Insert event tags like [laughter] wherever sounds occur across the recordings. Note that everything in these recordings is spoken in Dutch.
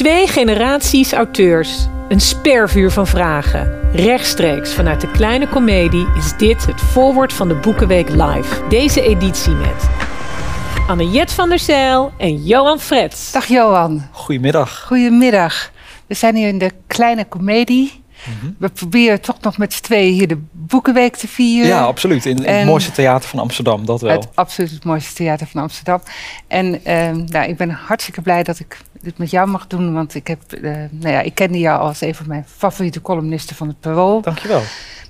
Twee generaties auteurs. Een spervuur van vragen. Rechtstreeks vanuit de kleine komedie is dit het voorwoord van de Boekenweek Live. Deze editie met Anne-Jet van der Zijl en Johan Frets. Dag Johan. Goedemiddag. Goedemiddag. We zijn hier in de kleine komedie. Mhm. We proberen toch nog met z'n tweeën hier de Boekenweek te vieren. Ja, absoluut. In, het mooiste theater van Amsterdam, dat wel. Het absoluut het mooiste theater van Amsterdam. En ehm, nou, ik ben hartstikke blij dat ik dit met jou mag doen. Want ik, heb, eh, nou ja, ik kende jou als een van mijn favoriete columnisten van het Parool. Dankjewel.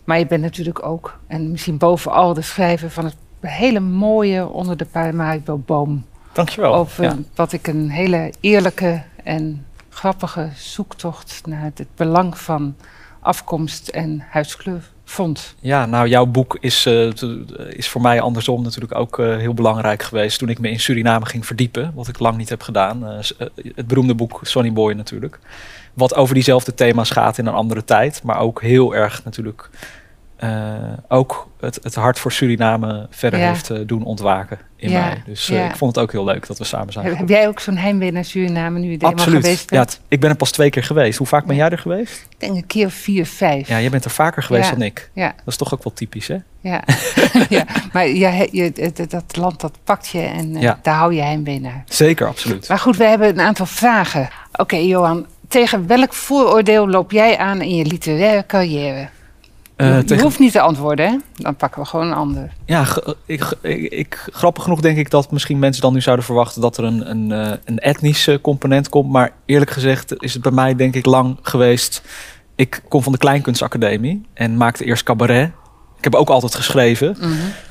Maar je bent natuurlijk ook, en misschien bovenal, de schrijver van het hele mooie Onder de Paramaribo boom. Dankjewel. Over Ja. wat ik een hele eerlijke en grappige zoektocht naar het belang van afkomst en huidskleur vond. ja, nou jouw boek is, eh, is voor mij andersom natuurlijk ook eh, heel belangrijk geweest toen ik me in Suriname ging verdiepen, wat ik lang niet heb gedaan. Eh, het beroemde boek Sonny Boy natuurlijk. Wat over diezelfde thema's gaat in een andere tijd, maar ook heel erg natuurlijk ook het, het hart voor Suriname verder Ja. heeft eh, doen ontwaken in Ja, mij. Dus eh, ik vond het ook heel leuk dat we samen zijn. Heb, jij ook zo'n heimwee naar Suriname nu je er Absoluut. geweest Ja, bent? ik ben er pas twee keer geweest. Hoe vaak ben jij er geweest? Ik denk een keer vier, vijf. Ja, jij bent er vaker geweest dan ik. Ja, Dat is toch ook wel typisch, hè? ja. [laughs] ja. Maar ja, je, dat land dat pakt je en eh, Ja. daar hou je heimwee naar. Zeker, absoluut. Maar goed, we hebben een aantal vragen. Oké, Johan. Tegen welk vooroordeel loop jij aan in je literaire carrière? Eh, je, tegen- hoeft niet te antwoorden, hè? Dan pakken we gewoon een ander. Ja, g- ik, ik, ik- grappig genoeg denk ik dat misschien mensen dan nu zouden verwachten dat er een, een, eh, een etnische component komt. Maar eerlijk gezegd is het bij mij denk ik lang geweest. Ik kom van de Kleinkunstacademie en maakte eerst cabaret. Ik heb ook altijd geschreven. Mhm.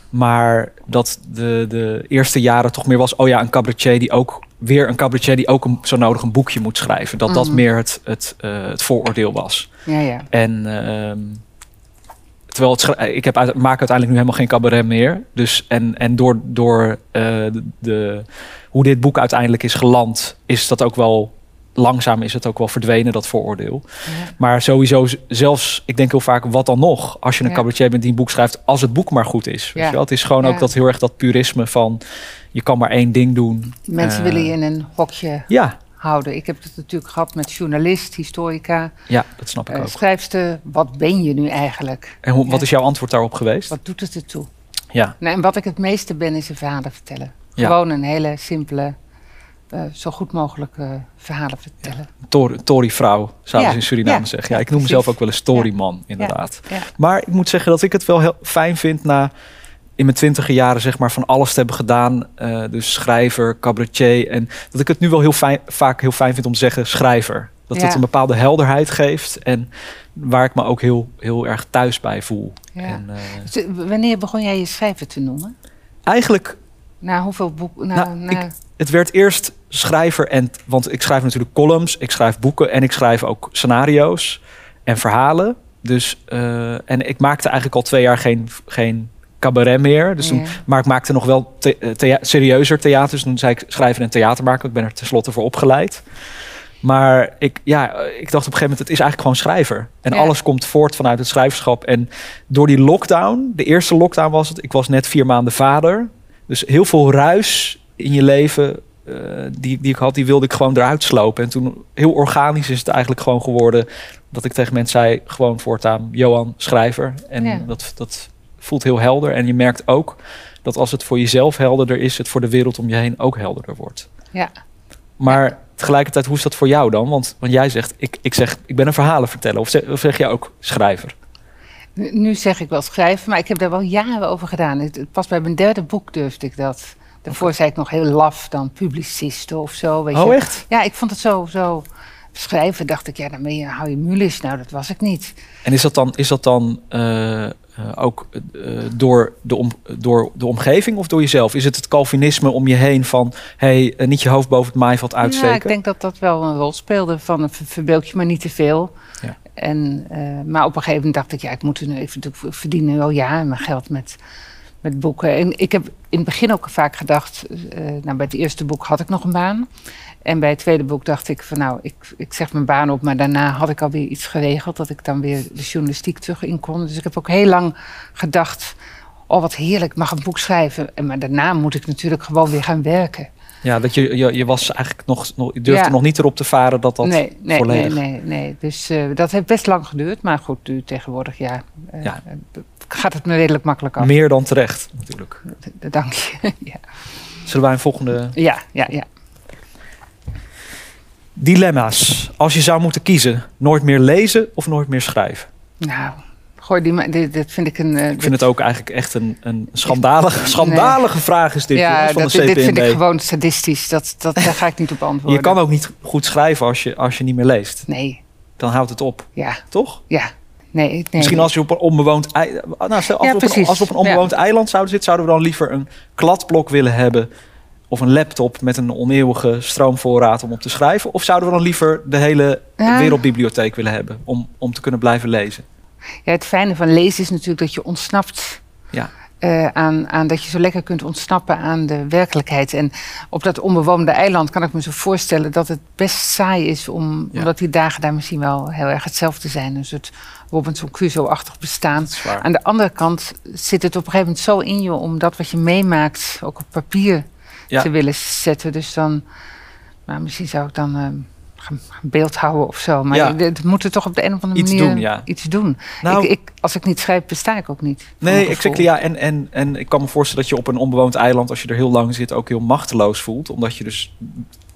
Maar dat de, de eerste jaren toch meer was... oh ja, een cabaretier die ook... weer een cabaretier die ook een, zo nodig een boekje moet schrijven. Dat dat Mhm. meer het, het, eh, het vooroordeel was. Ja, ja. En ehm, terwijl het, ik heb uit, maak uiteindelijk nu helemaal geen cabaret meer. Dus, en, en door, door eh, de, de, hoe dit boek uiteindelijk is geland, is dat ook wel langzaam is het ook wel verdwenen, dat vooroordeel. ja. Maar sowieso, zelfs, ik denk heel vaak, wat dan nog? Als je een Ja. cabaretier bent die een boek schrijft, als het boek maar goed is. Weet Ja. je wel? Het is gewoon ook dat heel erg dat purisme van, je kan maar één ding doen. Mensen Eh, willen je in een hokje Ja, houden. Ik heb het natuurlijk gehad met journalist, historica, ja, dat snap ik eh, ook. schrijfster. Wat ben je nu eigenlijk? En hoe, wat ja. is jouw antwoord daarop geweest? Wat doet het ertoe? Ja, Nou, en wat ik het meeste ben, is een verhalen vertellen. Ja. Gewoon een hele simpele, eh, zo goed mogelijk eh, verhalen vertellen. Tor- Tory-vrouw, zouden Ja, ze in Suriname ja, zeggen. Ja, ja, ik noem mezelf ook wel eens Tory-man, inderdaad. Ja. Maar ik moet zeggen dat ik het wel heel fijn vind na in mijn twintige jaren zeg maar van alles te hebben gedaan. eh, dus schrijver, cabaretier. En dat ik het nu wel heel fijn, vaak heel fijn vind om te zeggen schrijver. Dat Ja. het een bepaalde helderheid geeft. En waar ik me ook heel, heel erg thuis bij voel. Ja. En, eh, Dus, eh, wanneer begon jij je schrijver te noemen? eigenlijk Na hoeveel boeken? Na, Nou, na- Het werd eerst schrijver en want ik schrijf natuurlijk columns, ik schrijf boeken en ik schrijf ook scenario's en verhalen. Dus en ik maakte eigenlijk al twee jaar geen, geen cabaret meer. Dus toen, maar ik maakte nog wel the- eh, thea- serieuzer theater. Dus toen zei ik schrijven en theater maken. Ik ben er tenslotte voor opgeleid. Maar ik, ja, eh, ik dacht op een gegeven moment, het is eigenlijk gewoon schrijver. En Ja. alles komt voort vanuit het schrijverschap. En door die lockdown, de eerste lockdown was het, ik was net vier maanden vader. Dus heel veel ruis in je leven eh, die, die ik had, die wilde ik gewoon eruit slopen. En toen, heel organisch is het eigenlijk gewoon geworden dat ik tegen mensen zei, gewoon voortaan Johan, schrijver. En Ja. dat, dat voelt heel helder. En je merkt ook dat als het voor jezelf helderder is, het voor de wereld om je heen ook helderder wordt. ja. Maar tegelijkertijd, hoe is dat voor jou dan? Want, want jij zegt, ik, ik zeg, ik ben een verhalen vertellen. Of zeg, of zeg jij ook schrijver? Nu, zeg ik wel schrijven, maar ik heb daar wel jaren over gedaan. Het, pas bij mijn derde boek durfde ik dat. Daarvoor zei ik nog heel laf dan publicist of zo. Weet Oh, je. echt? Ja, ik vond het zo, zo schrijven. Dacht ik, ja, dan ben je, hou je mulis. Nou, dat was ik niet. En is dat dan, is dat dan eh, eh, ook eh, door, de om, door de omgeving of door jezelf? Is het het Calvinisme om je heen van... hey, niet je hoofd boven het maaiveld uitsteken? Ja, ik denk dat dat wel een rol speelde. Van verbeeld je maar niet te veel. Ja. En, maar op een gegeven moment dacht ik, ja, ik moet er nu even ik verdien nu al jaren mijn geld met, met boeken. En ik heb in het begin ook vaak gedacht, eh, nou, bij het eerste boek had ik nog een baan. En bij het tweede boek dacht ik van nou, ik, ik zeg mijn baan op, maar daarna had ik alweer iets geregeld dat ik dan weer de journalistiek terug in kon. Dus ik heb ook heel lang gedacht, oh wat heerlijk, ik mag een boek schrijven. En, maar daarna moet ik natuurlijk gewoon weer gaan werken. Ja, dat je, je, je was eigenlijk nog, nog je durfde Ja. nog niet erop te varen dat dat nee, nee, volledig... nee, nee, nee. Dus eh, dat heeft best lang geduurd. Maar goed, nu tegenwoordig, ja, eh, Ja. Gaat het me redelijk makkelijk af. Meer dan terecht, natuurlijk. Dank je. [laughs] ja. Zullen wij een volgende... ja, ja, ja. Dilemma's. Als je zou moeten kiezen, nooit meer lezen of nooit meer schrijven? Nou, gooi die maar. Dit, dit vind ik een. eh, Ik vind het ook eigenlijk echt een, een schandalige, schandalige vraag is dit ja, jongens, van dat, de dit vind ik gewoon sadistisch. Dat, dat, daar ga ik niet op antwoorden. Je kan ook niet goed schrijven als je, als je niet meer leest. Nee, Dan houdt het op, ja, toch? ja. Nee, nee. Misschien als je op een onbewoond eiland... Nou, stel, als, Ja, we op een, als we op een onbewoond eiland zouden zitten... zouden we dan liever een kladblok willen hebben... of een laptop met een oneeuwige stroomvoorraad om op te schrijven? Of zouden we dan liever de hele Ja. wereldbibliotheek willen hebben... om, om te kunnen blijven lezen? Ja, het fijne van lezen is natuurlijk dat je ontsnapt Ja. Eh, aan, aan dat je zo lekker kunt ontsnappen aan de werkelijkheid. En op dat onbewoonde eiland kan ik me zo voorstellen dat het best saai is, om, Ja. omdat die dagen daar misschien wel heel erg hetzelfde zijn. Dus het Robinson Crusoe-achtig bestaan. Aan de andere kant zit het op een gegeven moment zo in je om dat wat je meemaakt ook op papier Ja. te willen zetten. Dus dan, nou, misschien zou ik dan ehm, gaan gaan beeldhouden of zo. Maar Ja. het moet er toch op de een of andere Iets manier doen, ja. iets doen. Nou, ik, ik, als ik niet schrijf, besta ik ook niet. Nee, exactly. Ja, en, en, en ik kan me voorstellen dat je op een onbewoond eiland, als je er heel lang zit, ook heel machteloos voelt. Omdat je dus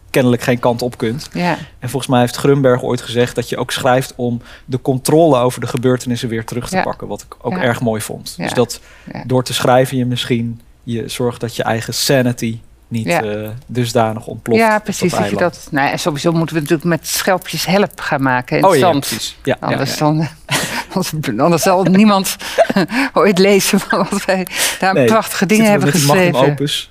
kennelijk geen kant op kunt. Ja, En volgens mij heeft Grunberg ooit gezegd dat je ook schrijft om de controle over de gebeurtenissen weer terug te Ja. pakken. Wat ik ook erg mooi vond. Dus dat door te schrijven je misschien je zorgt dat je eigen sanity niet Ja. eh, dusdanig ontploft. ja precies. Dat je eiland. dat, nou, en sowieso moeten we natuurlijk met schelpjes help gaan maken in Oh ja, precies. Ja, Anders. Dan, [laughs] anders, anders zal niemand [laughs] ooit lezen van wat wij daar Nee, prachtige dingen hebben geschreven. opus.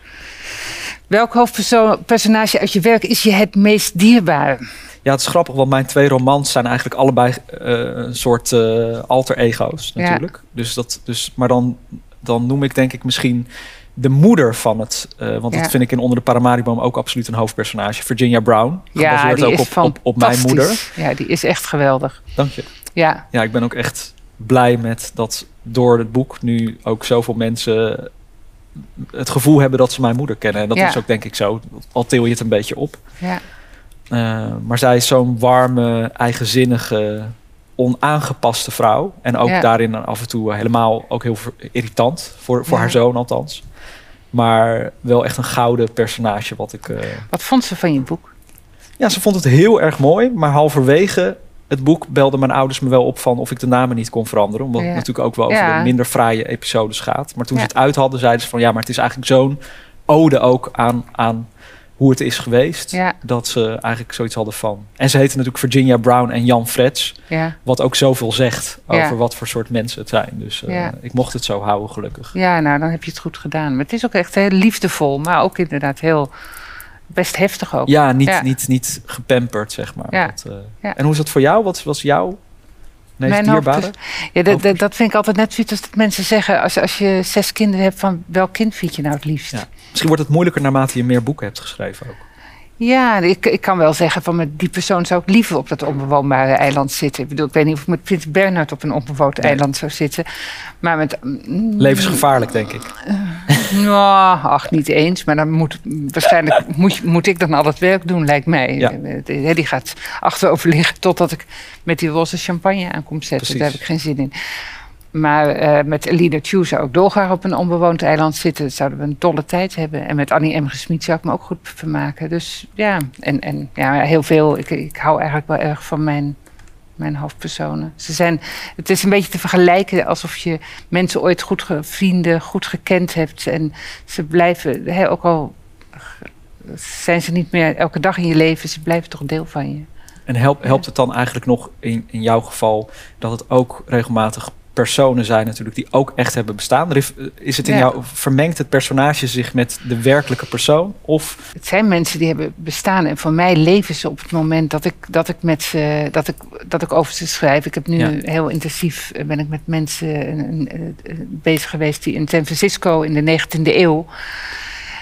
Welk hoofdpersonage uit je werk is je het meest dierbare? Ja, het is grappig, want mijn twee romans zijn eigenlijk allebei eh, een soort eh, alter ego's Ja. natuurlijk. Dus dat, dus, maar dan, dan noem ik denk ik misschien de moeder van het, eh, want Ja. dat vind ik in Onder de Paramariboom ook absoluut een hoofdpersonage. Virginia Brown, Ja, gebaseerd ook op, op, op mijn moeder. Ja, die is echt geweldig. Dank je. Ja, Ja, ik ben ook echt blij met dat door het boek nu ook zoveel mensen het gevoel hebben dat ze mijn moeder kennen. En dat Ja. is ook denk ik zo, al til je het een beetje op. ja, Uh, maar zij is zo'n warme, eigenzinnige, onaangepaste vrouw. En ook Ja. daarin af en toe helemaal ook heel irritant. Voor, voor Ja. haar zoon althans. Maar wel echt een gouden personage wat ik... eh, wat vond ze van je boek? Ja, ze vond het heel erg mooi. Maar halverwege het boek belden mijn ouders me wel op van of ik de namen niet kon veranderen. Omdat Ja. het natuurlijk ook wel over Ja. de minder fraaie episodes gaat. Maar toen Ja. ze het uit hadden, zeiden ze van ja, maar het is eigenlijk zo'n ode ook aan, aan hoe het is geweest. Ja, Dat ze eigenlijk zoiets hadden van. En ze heten natuurlijk Virginia Brown en Jan Freds. ja, Wat ook zoveel zegt Ja. over wat voor soort mensen het zijn. Dus eh, ik mocht het zo houden, gelukkig. ja, nou dan heb je het goed gedaan. Maar het is ook echt heel liefdevol, maar ook inderdaad heel best heftig ook. Ja, niet. Niet, niet gepamperd, zeg maar. Dat, eh. En hoe is dat voor jou? Wat was jouw meest Mijn Ja, dat, dat, dat vind ik altijd net zoiets als dat mensen zeggen... Als, als je zes kinderen hebt, van welk kind vind je nou het liefst? Ja. Misschien wordt het moeilijker naarmate je meer boeken hebt geschreven ook. Ja, ik, ik kan wel zeggen van met die persoon zou ik liever op dat onbewoonbare eiland zitten. Ik bedoel, ik weet niet of ik met Prins Bernhard op een onbewoond Nee. eiland zou zitten. Maar met... mm, Levensgevaarlijk, denk ik. [laughs] Nou, ach, niet eens. Maar dan moet waarschijnlijk moet, moet ik dan al het werk doen, lijkt mij. Ja. Eh, Die gaat achterover liggen totdat ik met die roze champagne aan kom zetten. Precies. Daar heb ik geen zin in. Maar eh, met Elina Chu zou ik dolgraag op een onbewoond eiland zitten. Zouden we een dolle tijd hebben. En met Annie M. Gesmied zou ik me ook goed vermaken. Dus ja, en, en ja, heel veel. Ik, ik hou eigenlijk wel erg van mijn, mijn hoofdpersonen. Ze zijn, het is een beetje te vergelijken alsof je mensen ooit goed ge- vrienden, goed gekend hebt. En ze blijven, ook al zijn ze niet meer elke dag in je leven, ze blijven toch deel van je. En helpt, helpt het dan eigenlijk nog in, in jouw geval dat het ook regelmatig personen zijn natuurlijk die ook echt hebben bestaan? Er is- het in Ja. jou, vermengt het personage zich met de werkelijke persoon? Of Het zijn mensen die hebben bestaan. En voor mij leven ze op het moment dat ik, dat ik, met ze, dat ik, dat ik over ze schrijf. Ik heb nu Ja. heel intensief eh, ben ik met mensen eh, eh, eh, bezig geweest die in San Francisco in de 19e eeuw.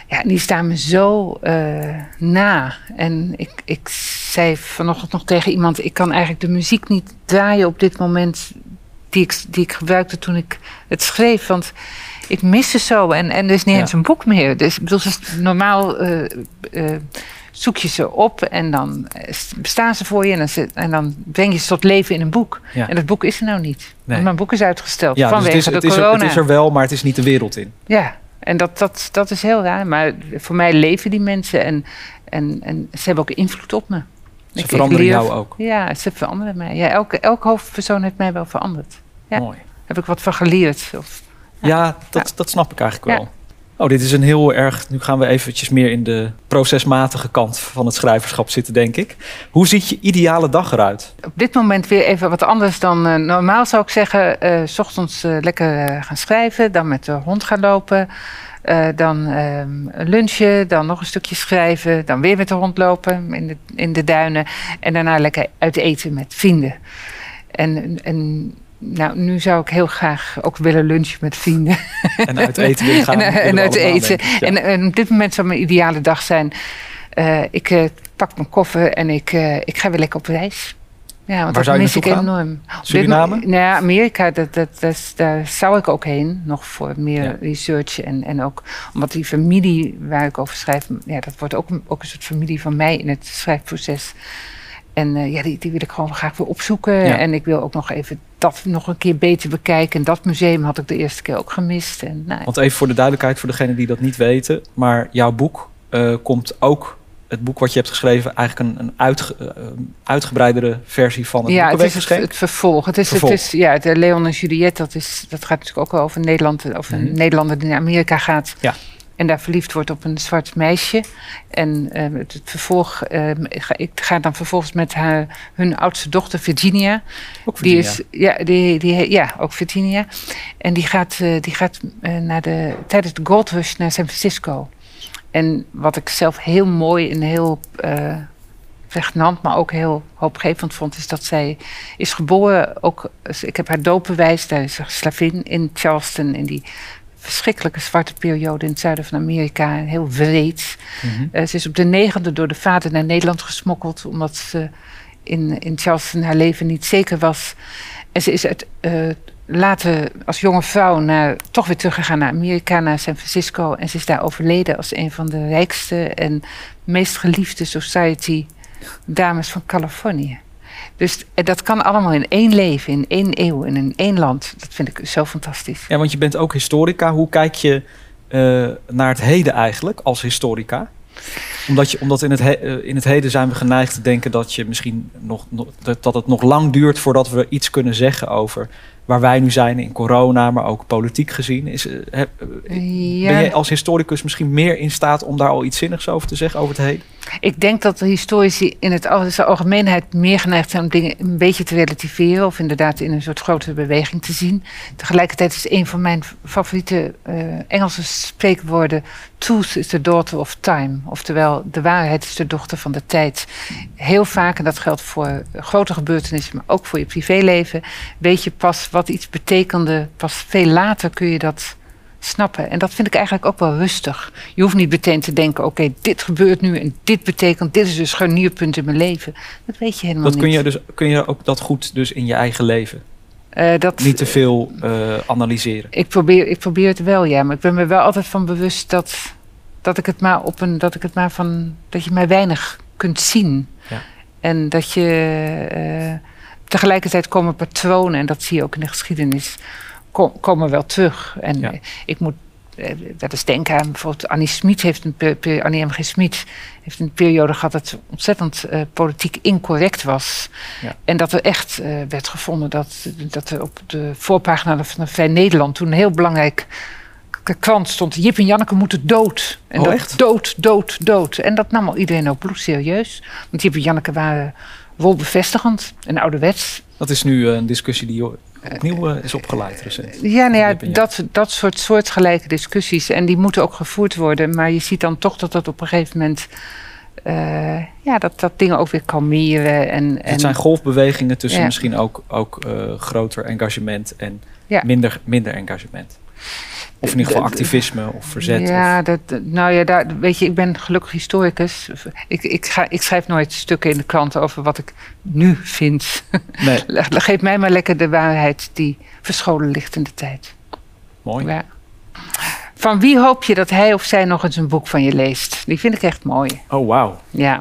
Ja, die staan me zo eh, na. En ik, ik zei vanochtend nog tegen iemand: ik kan eigenlijk de muziek niet draaien op dit moment die ik, die ik gebruikte toen ik het schreef. Want ik mis ze zo. En, en er is niet Ja. eens een boek meer. Dus ik bedoel, ze- normaal eh, eh, zoek je ze op en dan eh, bestaan ze voor je. En dan, en dan breng je ze tot leven in een boek. Ja. En dat boek is er nou niet. Mijn boek is uitgesteld Ja, dus vanwege het is, het, de is er, corona. het is er wel, maar het is niet de wereld in. Ja, en dat, dat, dat is heel raar. Maar voor mij leven die mensen en, en, en ze hebben ook invloed op me. Ze veranderen leer- jou ook. Ja, ze veranderen mij. Ja, elke, elke hoofdpersoon heeft mij wel veranderd. Ja. Mooi. Heb ik wat van geleerd. Of, Ja, dat, dat snap ik eigenlijk wel. Oh, dit is een heel erg. Nu gaan we eventjes meer in de procesmatige kant van het schrijverschap zitten, denk ik. Hoe ziet je ideale dag eruit? op dit moment weer even wat anders dan eh, normaal zou ik zeggen. eh, s ochtends eh, lekker gaan schrijven, dan met de hond gaan lopen. Eh, dan ehm, lunchen, dan nog een stukje schrijven, dan weer met de hond lopen in de, in de duinen. En daarna lekker uit eten met vrienden. En, en nou, nu zou ik heel graag ook willen lunchen met vrienden. En uit eten willen [laughs] gaan? en, eh, en uit eten. Ja. En, en op dit moment zou mijn ideale dag zijn. eh, ik pak mijn koffer en ik, ik ga weer lekker op reis. Ja, want Waar dat mis ik gaan? enorm. Dit Suriname? mo- Nou ja, Amerika, dat, dat, dat, daar zou ik ook heen. Nog voor meer Ja. research. En, en ook omdat die familie waar ik over schrijf... Ja, dat wordt ook, een- ook een soort familie van mij in het schrijfproces. En eh, ja, die, die wil ik gewoon graag weer opzoeken. Ja. En ik wil ook nog even dat nog een keer beter bekijken. En dat museum had ik de eerste keer ook gemist. En, nou, Want even voor de duidelijkheid, voor degenen die dat niet weten. Maar jouw boek eh, komt ook, het boek wat je hebt geschreven, eigenlijk een, een uitge- eh, uitgebreidere versie van het ja, het is het, het vervolg. Het is, Vervolg. Het is, ja, de Leon en Juliette, dat, is, dat gaat natuurlijk ook over Nederland. Mhm. een Nederlander die naar Amerika gaat. Ja. En daar verliefd wordt op een zwart meisje. En eh, het, het vervolg, eh, ik ga- ik ga dan vervolgens met haar, hun oudste dochter Virginia. Ook Die Virginia. is, ja, die, die, ja, ook Virginia. En die gaat, eh, die gaat eh, naar de, tijdens de Gold Rush naar San Francisco. En wat ik zelf heel mooi en heel eh pregnant, maar ook heel hoopgevend vond, is dat zij is geboren. Ook, ik heb haar doopbewijs, daar is ze slavin in Charleston, in die verschrikkelijke zwarte periode in het zuiden van Amerika. Heel wreed. Mhm. Eh, ze is op de negende door de vader naar Nederland gesmokkeld, omdat ze in, in Charleston haar leven niet zeker was. En ze is het, eh, later als jonge vrouw naar, toch weer teruggegaan naar Amerika, naar San Francisco. En ze is daar overleden als een van de rijkste en meest geliefde society dames van Californië. Dus eh, dat kan allemaal in één leven, in één eeuw in één land. Dat vind ik zo fantastisch. Ja, want je bent ook historica. Hoe kijk je eh, naar het heden eigenlijk als historica? Omdat, je, omdat in, het he- eh, in het heden zijn we geneigd te denken dat, je misschien nog, nog, dat het nog lang duurt voordat we iets kunnen zeggen over waar wij nu zijn in corona, maar ook politiek gezien. Is, eh, heb- eh, Ja. Ben je als historicus misschien meer in staat om daar al iets zinnigs over te zeggen over het heden? Ik denk dat de historici in het zijn algemeenheid meer geneigd zijn om dingen een beetje te relativeren. Of inderdaad in een soort grotere beweging te zien. Tegelijkertijd is een van mijn favoriete eh, Engelse spreekwoorden. Truth is the daughter of time. Oftewel, de waarheid is de dochter van de tijd. Heel vaak, en dat geldt voor grote gebeurtenissen, maar ook voor je privéleven. Weet je pas wat iets betekende. Pas veel later kun je dat snappen. En dat vind ik eigenlijk ook wel rustig. Je hoeft niet meteen te denken: oké, dit gebeurt nu en dit betekent, dit is een scharnierpunt in mijn leven. Dat weet je helemaal Dat niet. kun je, dus, kun je ook dat goed dus in je eigen leven? Eh, dat, Niet te veel eh, analyseren. ik, probeer, ik probeer het wel, ja, maar ik ben me wel altijd van bewust dat, dat ik het maar op een, dat ik het maar van, dat je maar weinig kunt zien. Ja. En dat je eh, tegelijkertijd komen patronen, en dat zie je ook in de geschiedenis, ko- komen wel terug. En Ja. eh, ik moet eh, dat is denken aan bijvoorbeeld Annie Smit heeft een Annie M. G. Smit heeft een periode gehad dat ontzettend eh, politiek incorrect was. Ja. En dat er echt werd gevonden dat, dat er op de voorpagina van Vrij Nederland toen een heel belangrijk krant stond. Jip en Janneke moeten dood. En Oh, dat echt? dood, dood, dood. En dat nam al iedereen ook bloedserieus. Want Jip en Janneke waren rolbevestigend en ouderwets. Dat is nu eh, een discussie die opnieuw eh, is opgeleid recent. Ja, nou ja, dat, dat soort soortgelijke discussies. En die moeten ook gevoerd worden. Maar je ziet dan toch dat dat op een gegeven moment... eh, ja, dat, dat dingen ook weer kalmeren. En, en, Het zijn golfbewegingen tussen Ja. misschien ook, ook eh, groter engagement en Ja. minder, minder engagement. Of in ieder geval activisme of verzet. Ja, Of, dat, nou ja, daar, weet je, ik ben gelukkig historicus. Ik, ik, ga, ik schrijf nooit stukken in de kranten over wat ik nu vind. [laughs] nee, [laughs] Geef mij maar lekker de waarheid die verscholen ligt in de tijd. mooi. Ja. Van wie hoop je dat hij of zij nog eens een boek van je leest? Die vind ik echt mooi. Oh, wauw. Ja.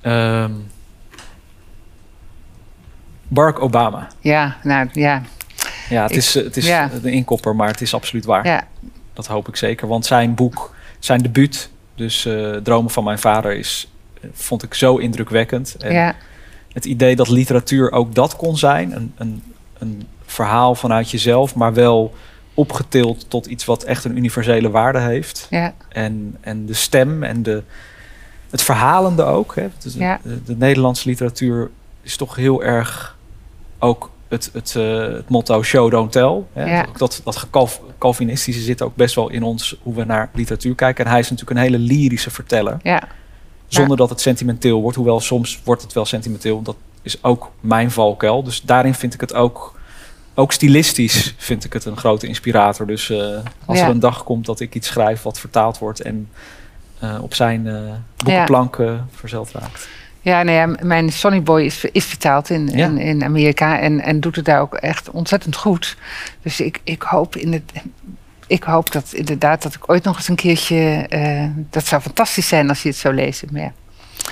Ehm, Barack Obama. Ja, nou ja. Ja, het Ik- is, het is ja. een inkopper, maar het is absoluut waar. ja. Dat hoop ik zeker. Want zijn boek, zijn debuut, dus eh, Dromen van mijn vader, is, eh, vond ik zo indrukwekkend. En ja. het idee dat literatuur ook dat kon zijn. Een, een, een verhaal vanuit jezelf, maar wel opgetild tot iets wat echt een universele waarde heeft. ja. En, en de stem en de, het verhalende ook. Hè. Dus de, Ja. de, de Nederlandse literatuur is toch heel erg ook het, het, eh, het motto show, don't tell. Hè. Ja. Dat, dat Calvinistische zit ook best wel in ons hoe we naar literatuur kijken. En hij is natuurlijk een hele lyrische verteller. ja. Zonder dat het sentimenteel wordt. Hoewel soms wordt het wel sentimenteel. Dat is ook mijn valkuil. Dus daarin vind ik het ook, ook stilistisch vind ik het een grote inspirator. Dus eh, als er een dag komt dat ik iets schrijf wat vertaald wordt en eh, op zijn eh boekenplank verzeld raakt. Ja, nou ja, m- mijn Sonny Boy is, is vertaald in, Ja. in, in Amerika en, en doet het daar ook echt ontzettend goed. Dus ik, ik hoop in het. Ik hoop dat inderdaad dat ik ooit nog eens een keertje. eh, dat zou fantastisch zijn als je het zou lezen. Maar ja.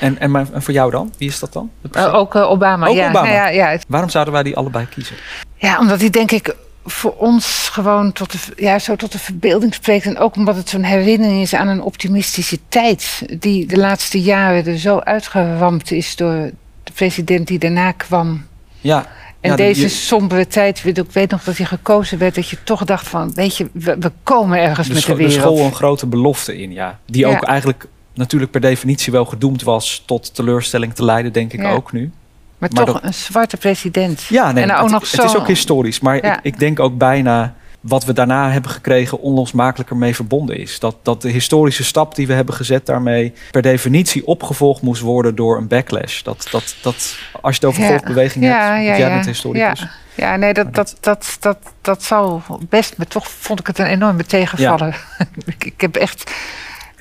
En, en, maar- voor jou dan? Wie is dat dan? Eh, ook eh, Obama. Ook ja, Obama? Nou ja, ja, Waarom zouden wij die allebei kiezen? ja, omdat hij denk ik voor ons gewoon tot de, ja, zo tot de verbeelding spreekt. En ook omdat het zo'n herinnering is aan een optimistische tijd. Die de laatste jaren er zo uitgewampt is door de president die daarna kwam. Ja, En ja, de- deze je- sombere tijd, weet- ik weet nog dat hij gekozen werd, dat je toch dacht van, weet je, we, we komen ergens de, met de de wereld. school een grote belofte in, ja. Die Ja. ook eigenlijk natuurlijk per definitie wel gedoemd was tot teleurstelling te leiden, denk ik Ja. ook nu. Maar, maar toch dat- een zwarte president. Ja, nee, En ook het, nog het zo- is ook historisch. Maar Ja. ik, ik denk ook bijna wat we daarna hebben gekregen onlosmakelijker mee verbonden is. Dat, dat de historische stap die we hebben gezet daarmee per definitie opgevolgd moest worden door een backlash. Dat, dat, dat, als je het over Ja. golfbeweging Ja, hebt, ja, jij bent historicus. Ja. Nee, dat, dat, dat, dat, dat zal best, maar toch vond ik het een enorme tegenvaller. [laughs] ik, ik heb echt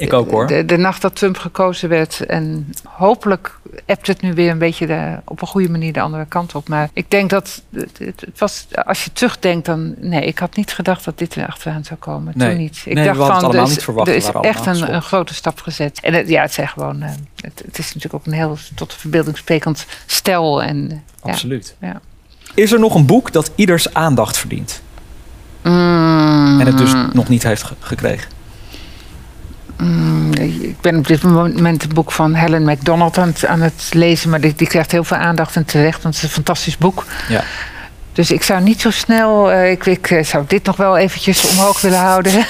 Ik ook hoor. De, de nacht dat Trump gekozen werd. En hopelijk ebt het nu weer een beetje de, op een goede manier de andere kant op. Maar ik denk dat het, het was, als je terugdenkt, dan. Nee, ik had niet gedacht dat dit er achteraan zou komen. Nee. Toen niet. Ik Nee, dacht van, allemaal is- niet verwacht. Er is echt een, een grote stap gezet. En het, ja, het zijn gewoon. eh, het, het is natuurlijk ook een heel tot de verbeelding sprekend stel. En, ja. Absoluut. Ja. Is er nog een boek dat ieders aandacht verdient Mm, en het dus nog niet heeft ge- gekregen? Mm, ik ben op dit moment een boek van Helen MacDonald aan het, aan het lezen. Maar die, die krijgt heel veel aandacht en terecht. Want het is een fantastisch boek. Ja. Dus ik zou niet zo snel. eh, ik, ik eh, zou dit nog wel eventjes omhoog willen houden. [laughs]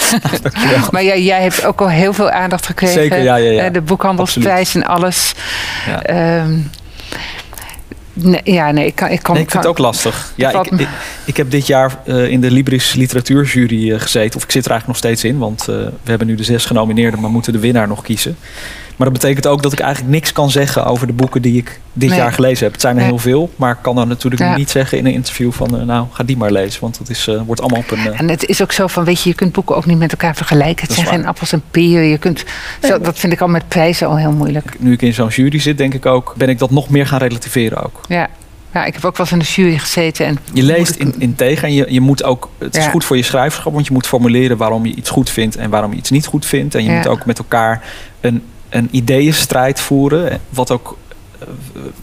Maar ja, jij hebt ook al heel veel aandacht gekregen. Zeker, ja, ja, ja. Eh, de boekhandelsprijs en alles. Ja. Ehm, nee, ja, nee, ik kan. Ik kan, Nee, ik vind kan- het ook lastig. Ja, ik, ik heb dit jaar eh, in de Libris literatuurjury eh, gezeten. Of ik zit er eigenlijk nog steeds in, want eh, we hebben nu de zes genomineerden, maar moeten de winnaar nog kiezen. Maar dat betekent ook dat ik eigenlijk niks kan zeggen over de boeken die ik dit Nee. jaar gelezen heb. Het zijn er Nee. heel veel, maar ik kan dan natuurlijk Ja. niet zeggen in een interview van, eh, nou, ga die maar lezen. Want dat is, eh, wordt allemaal op een... eh, En het is ook zo van, weet je, je kunt boeken ook niet met elkaar vergelijken. Het zijn waar. geen appels en peren. Je kunt, zo, dat vind ik al met prijzen al heel moeilijk. nu ik in zo'n jury zit, denk ik ook, ben ik dat nog meer gaan relativeren ook. Ja. ja, ik heb ook wel eens in de jury gezeten. En Je leest in, in tegen en je, je moet ook, het is goed voor je schrijverschap, want je moet formuleren waarom je iets goed vindt en waarom je iets niet goed vindt. En je Ja. moet ook met elkaar een, een ideeënstrijd voeren, wat ook eh,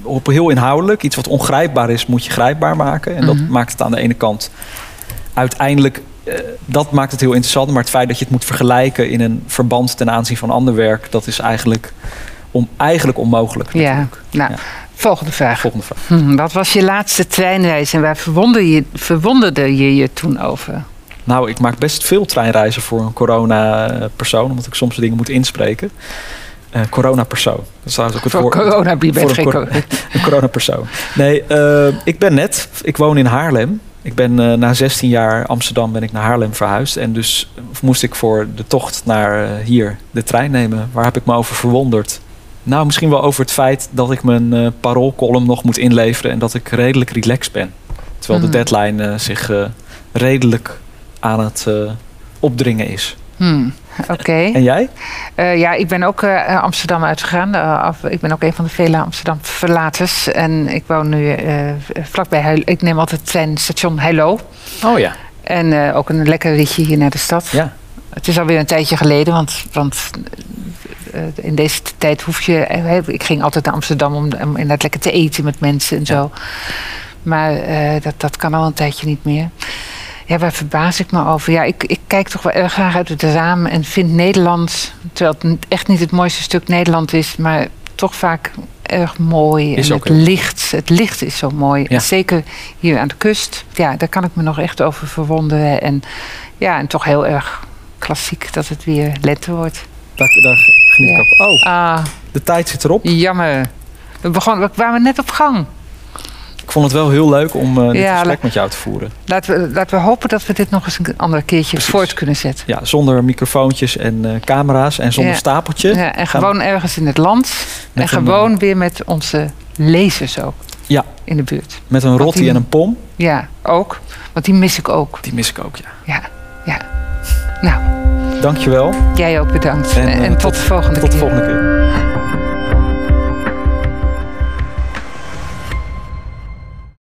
op heel inhoudelijk, iets wat ongrijpbaar is, moet je grijpbaar maken. En dat Mhm. maakt het aan de ene kant uiteindelijk, eh, dat maakt het heel interessant, maar het feit dat je het moet vergelijken in een verband ten aanzien van ander werk, dat is eigenlijk, om, eigenlijk onmogelijk. ja, nou, Ja. volgende vraag. Volgende vraag. Hm, wat was je laatste treinreis en waar verwonderde je, verwonderde je je toen over? Nou, ik maak best veel treinreizen voor een corona-persoon, omdat ik soms dingen moet inspreken. Eh corona-persoon. Dat is ook het Voor woord. corona, voor geen [laughs] een corona. Een corona-persoon. Nee, eh, ik ben net. Ik woon in Haarlem. Ik ben eh, na 16 jaar Amsterdam ben ik naar Haarlem verhuisd. En dus moest ik voor de tocht naar hier de trein nemen. Waar heb ik me over verwonderd? Nou, misschien wel over het feit dat ik mijn paroolcolumn nog moet inleveren en dat ik redelijk relaxed ben. Terwijl de deadline eh, zich redelijk aan het opdringen is. Hm, [laughs] Oké. En jij? Eh, ja, ik ben ook eh, Amsterdam uitgegaan. Eh, af, ik ben ook een van de vele Amsterdam verlaters. En ik woon nu vlakbij Heilo. Ik neem altijd het treinstation Heilo. Oh ja. En ook een lekker ritje hier naar de stad. Ja. Het is alweer een tijdje geleden, want, want in deze tijd hoef je. Ik ging altijd naar Amsterdam om, om inderdaad lekker te eten met mensen en Ja. zo. Maar dat, dat kan al een tijdje niet meer. Ja, waar verbaas ik me over? Ja, ik, ik kijk toch wel erg graag uit het raam en vind Nederland, terwijl het echt niet het mooiste stuk Nederland is, maar toch vaak erg mooi. Is en ook het heel- licht, het licht is zo mooi. Ja. Zeker hier aan de kust, ja, daar kan ik me nog echt over verwonderen. En ja, en toch heel erg klassiek dat het weer lente wordt. Daar, daar geniet Ja. ik ook. Oh, Ah, de tijd zit erop. jammer. We, begonnen, we kwamen net op gang. Ik vond het wel heel leuk om eh dit Ja, gesprek met jou te voeren. Laten we, laten we hopen dat we dit nog eens een ander keertje Precies. voort kunnen zetten. Ja, zonder microfoontjes en eh, camera's en zonder Ja. stapeltje. Ja, en Gaan gewoon ergens in het land. en een, gewoon weer met onze lezers ook. Ja. In de buurt. Met een rotti en een pom. Ja, ook. Want die mis ik ook. Die mis ik ook, ja. Ja, ja. Nou, Dankjewel. jij ook bedankt. En, En, eh, tot, tot- de volgende Tot de keer. volgende keer.